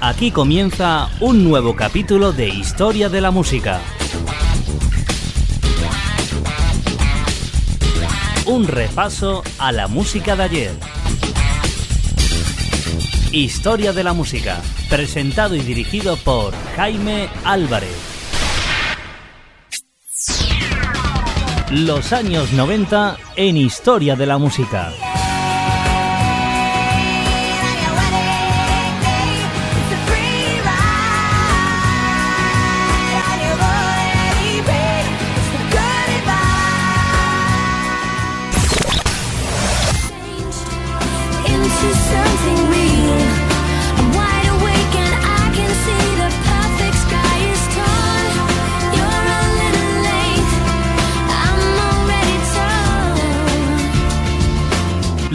Aquí comienza un nuevo capítulo de Historia de la Música. Un repaso a la música de ayer. Historia de la Música, presentado y dirigido por Jaime Álvarez. Los años 90 en Historia de la Música.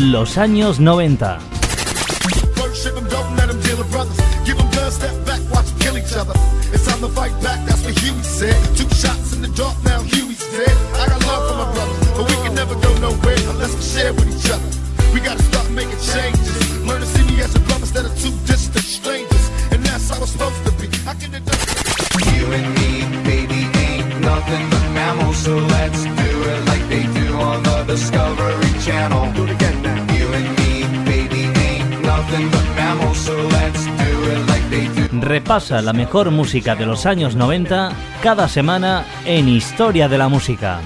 Los años 90. Repasa la mejor música de los años 90 cada semana en Historia de la Música.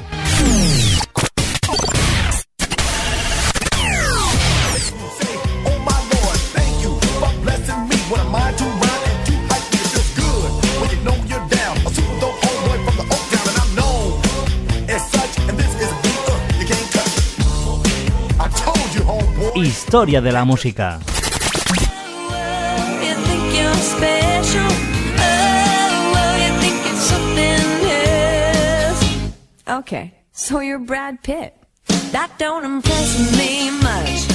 Historia de la música. Okay, so you're Brad Pitt. That don't impress me much.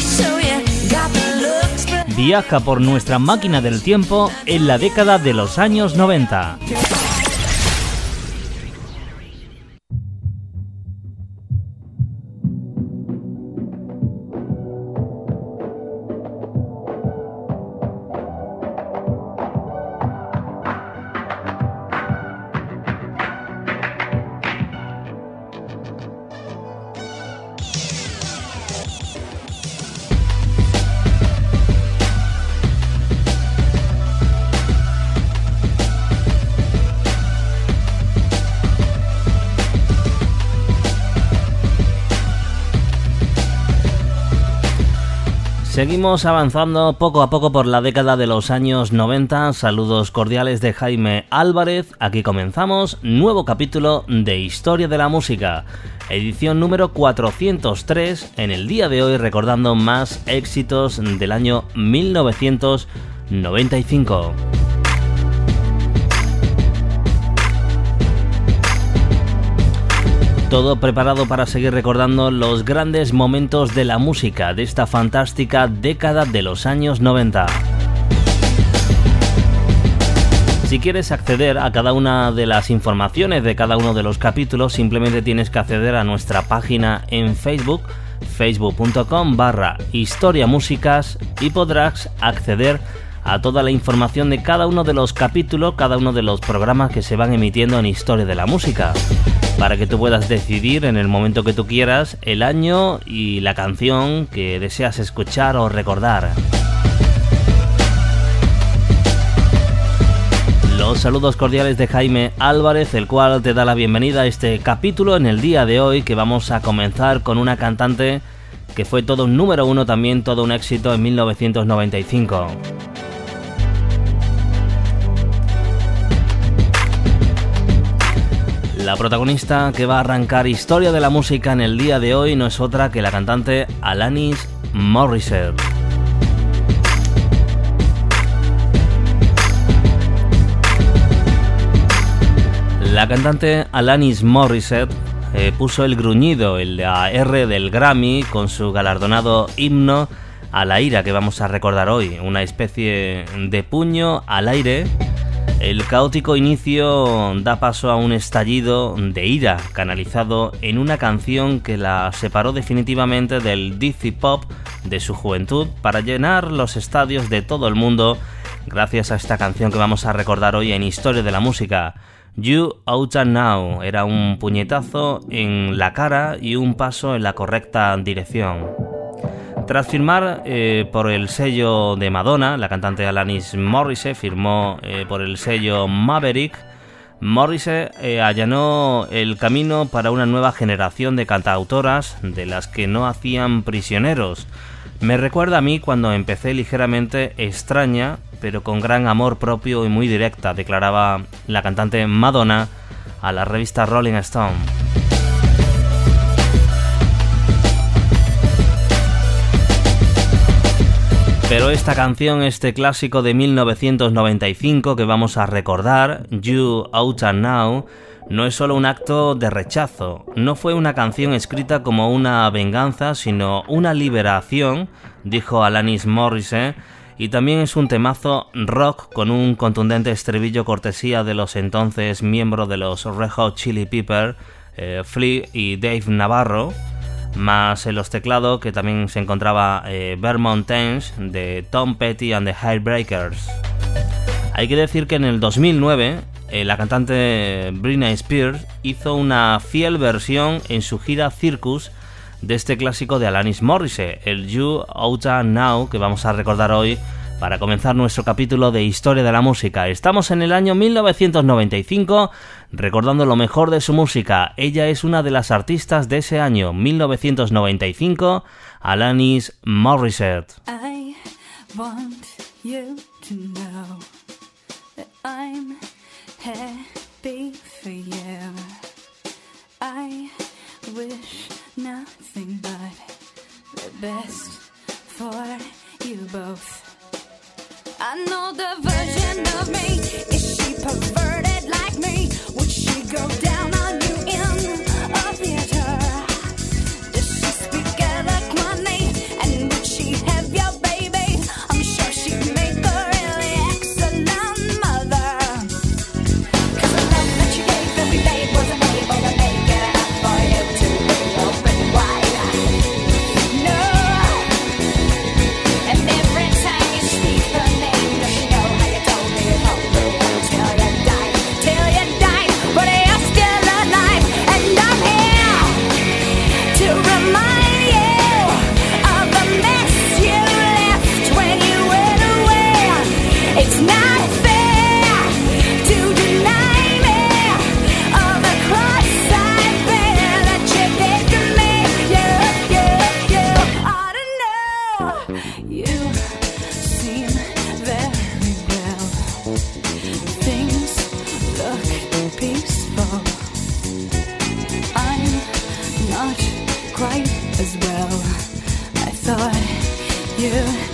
So you got the looks. Viaja por nuestra máquina del tiempo en la década de los años 90. Seguimos avanzando poco a poco por la década de los años 90. Saludos cordiales de Jaime Álvarez. Aquí comenzamos nuevo capítulo de Historia de la Música. Edición número 403 en el día de hoy recordando más éxitos del año 1995. Todo preparado para seguir recordando los grandes momentos de la música de esta fantástica década de los años 90. Si quieres acceder a cada una de las informaciones de cada uno de los capítulos, simplemente tienes que acceder a nuestra página en Facebook, facebook.com barra historiamúsicas y podrás acceder a toda la información de cada uno de los capítulos, cada uno de los programas que se van emitiendo en Historia de la Música para que tú puedas decidir en el momento que tú quieras el año y la canción que deseas escuchar o recordar. Los saludos cordiales de Jaime Álvarez, el cual te da la bienvenida a este capítulo en el día de hoy que vamos a comenzar con una cantante que fue todo un número uno también, todo un éxito en 1995. La protagonista que va a arrancar historia de la música en el día de hoy no es otra que la cantante Alanis Morissette. La cantante Alanis Morissette eh, puso el gruñido, el R del Grammy, con su galardonado himno a la ira que vamos a recordar hoy, una especie de puño al aire. El caótico inicio da paso a un estallido de ira canalizado en una canción que la separó definitivamente del Dizzy Pop de su juventud para llenar los estadios de todo el mundo gracias a esta canción que vamos a recordar hoy en Historia de la Música. You Outa Now era un puñetazo en la cara y un paso en la correcta dirección. Tras firmar eh, por el sello de Madonna, la cantante Alanis Morissette firmó eh, por el sello Maverick. Morrissey eh, allanó el camino para una nueva generación de cantautoras de las que no hacían prisioneros. Me recuerda a mí cuando empecé ligeramente extraña, pero con gran amor propio y muy directa, declaraba la cantante Madonna a la revista Rolling Stone. Pero esta canción, este clásico de 1995 que vamos a recordar, You Out and Now, no es solo un acto de rechazo, no fue una canción escrita como una venganza, sino una liberación, dijo Alanis Morissette, y también es un temazo rock con un contundente estribillo cortesía de los entonces miembros de los Red Chili Pepper, eh, Flea y Dave Navarro más en los teclados que también se encontraba eh, Vermont de Tom Petty and the Heartbreakers. Hay que decir que en el 2009 eh, la cantante Britney Spears hizo una fiel versión en su gira Circus de este clásico de Alanis Morissette, el You Outa Now, que vamos a recordar hoy para comenzar nuestro capítulo de Historia de la Música. Estamos en el año 1995 recordando lo mejor de su música. Ella es una de las artistas de ese año 1995, Alanis Morissette. Down on you in a theater? you.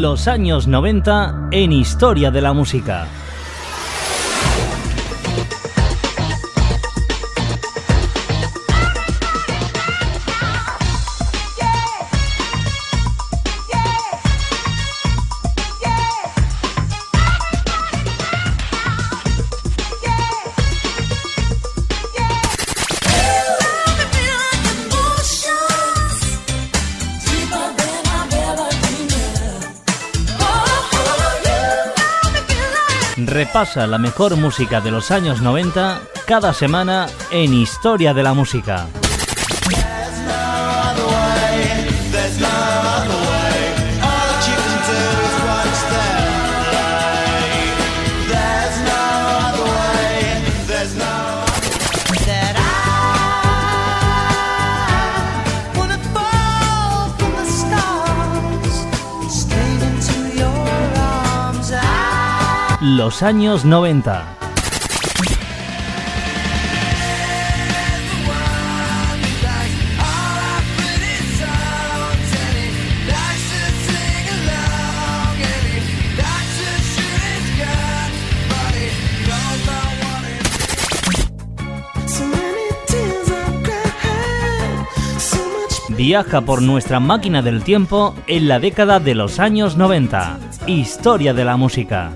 Los años 90 en Historia de la Música. Repasa la mejor música de los años 90 cada semana en Historia de la Música. Los años 90. Viaja por nuestra máquina del tiempo en la década de los años 90. Historia de la música.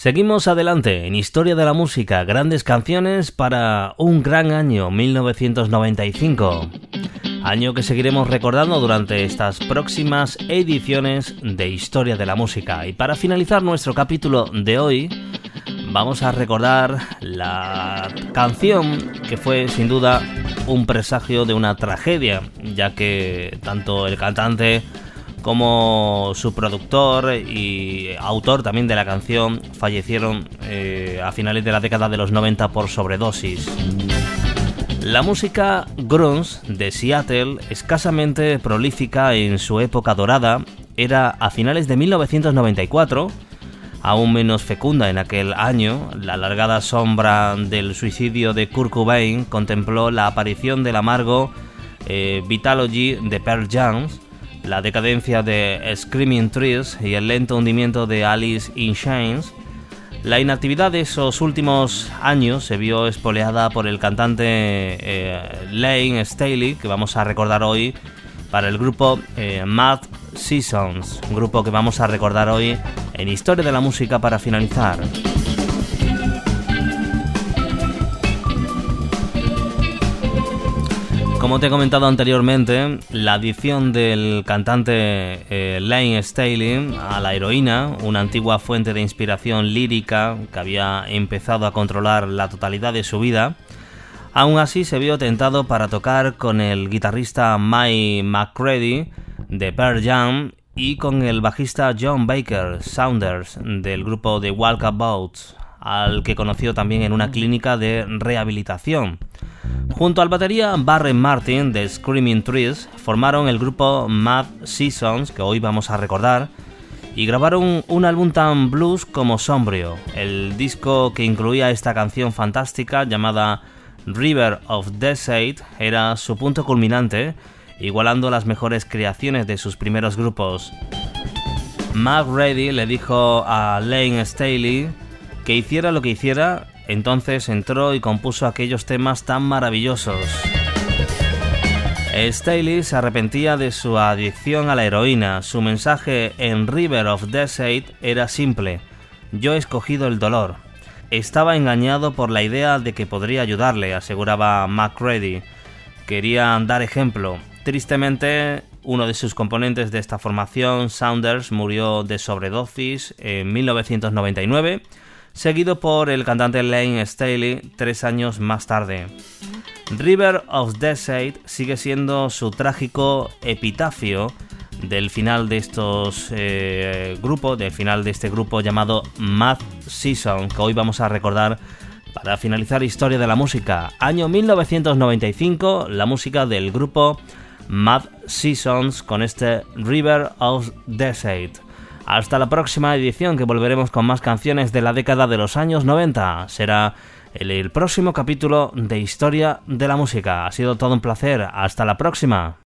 Seguimos adelante en Historia de la Música, grandes canciones para un gran año 1995. Año que seguiremos recordando durante estas próximas ediciones de Historia de la Música. Y para finalizar nuestro capítulo de hoy, vamos a recordar la canción que fue sin duda un presagio de una tragedia, ya que tanto el cantante como su productor y autor también de la canción fallecieron eh, a finales de la década de los 90 por sobredosis. La música grunge de Seattle, escasamente prolífica en su época dorada, era a finales de 1994, aún menos fecunda en aquel año, la alargada sombra del suicidio de Kurt Cobain contempló la aparición del amargo eh, Vitalogy de Pearl Jam, la decadencia de Screaming Trees y el lento hundimiento de Alice in Chains, la inactividad de esos últimos años se vio espoleada por el cantante eh, Lane Staley, que vamos a recordar hoy, para el grupo eh, Mad Seasons, un grupo que vamos a recordar hoy en Historia de la Música para finalizar. Como te he comentado anteriormente, la adición del cantante eh, Lane Staley a la heroína, una antigua fuente de inspiración lírica que había empezado a controlar la totalidad de su vida, aún así se vio tentado para tocar con el guitarrista Mike McCready de Pearl Jam y con el bajista John Baker Saunders del grupo The Walkabouts, al que conoció también en una clínica de rehabilitación. Junto al batería Barry Martin de Screaming Trees formaron el grupo Mad Seasons, que hoy vamos a recordar, y grabaron un álbum tan blues como sombrío. El disco que incluía esta canción fantástica llamada River of Desert era su punto culminante, igualando las mejores creaciones de sus primeros grupos. Mark Reddy le dijo a Lane Staley que hiciera lo que hiciera, entonces entró y compuso aquellos temas tan maravillosos. Staley se arrepentía de su adicción a la heroína. Su mensaje en River of Desert era simple. Yo he escogido el dolor. Estaba engañado por la idea de que podría ayudarle, aseguraba McCready. Quería dar ejemplo. Tristemente, uno de sus componentes de esta formación, Saunders, murió de sobredosis en 1999 seguido por el cantante Lane Staley tres años más tarde. River of Desert sigue siendo su trágico epitafio del final de estos eh, grupos, del final de este grupo llamado Mad Season, que hoy vamos a recordar Para finalizar historia de la música, año 1995, la música del grupo Mad Seasons con este River of Desert. Hasta la próxima edición que volveremos con más canciones de la década de los años 90. Será el, el próximo capítulo de Historia de la Música. Ha sido todo un placer. Hasta la próxima.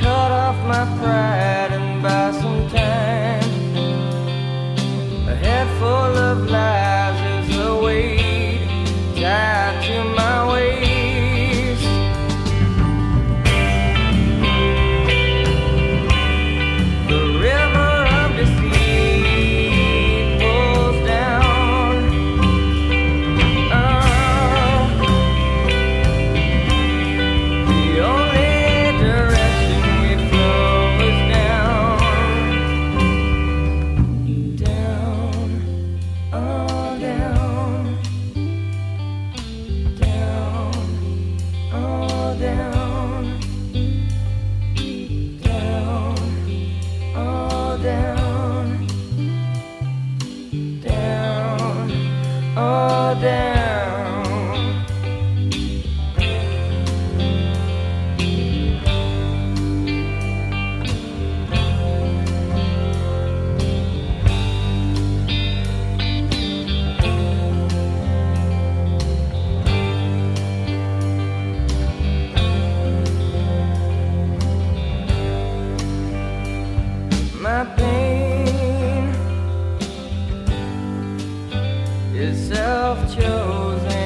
cut off my pride. self-chosen.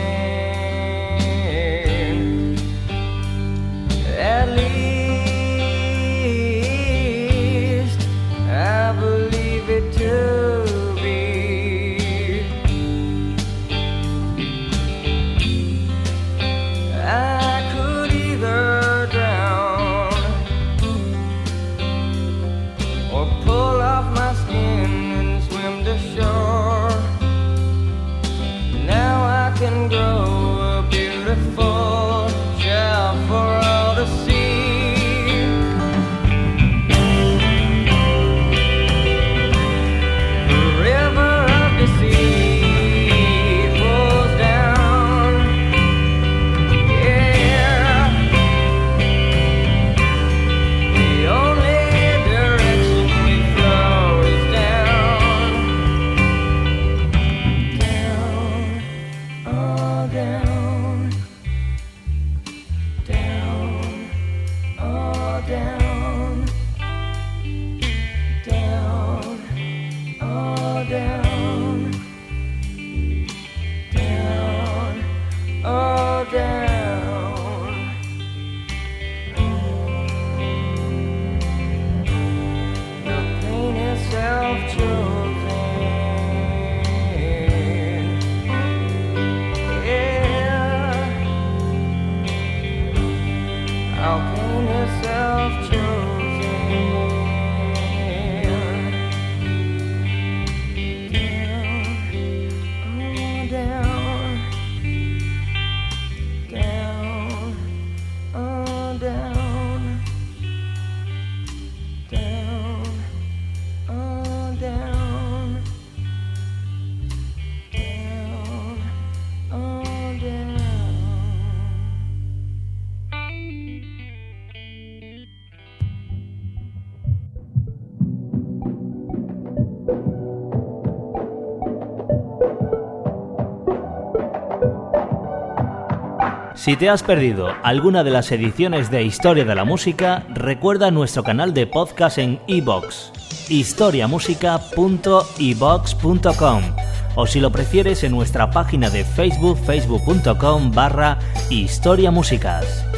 Si te has perdido alguna de las ediciones de Historia de la Música, recuerda nuestro canal de podcast en iBox, historiamusica.ibox.com o si lo prefieres en nuestra página de Facebook, facebook.com barra historiamúsicas.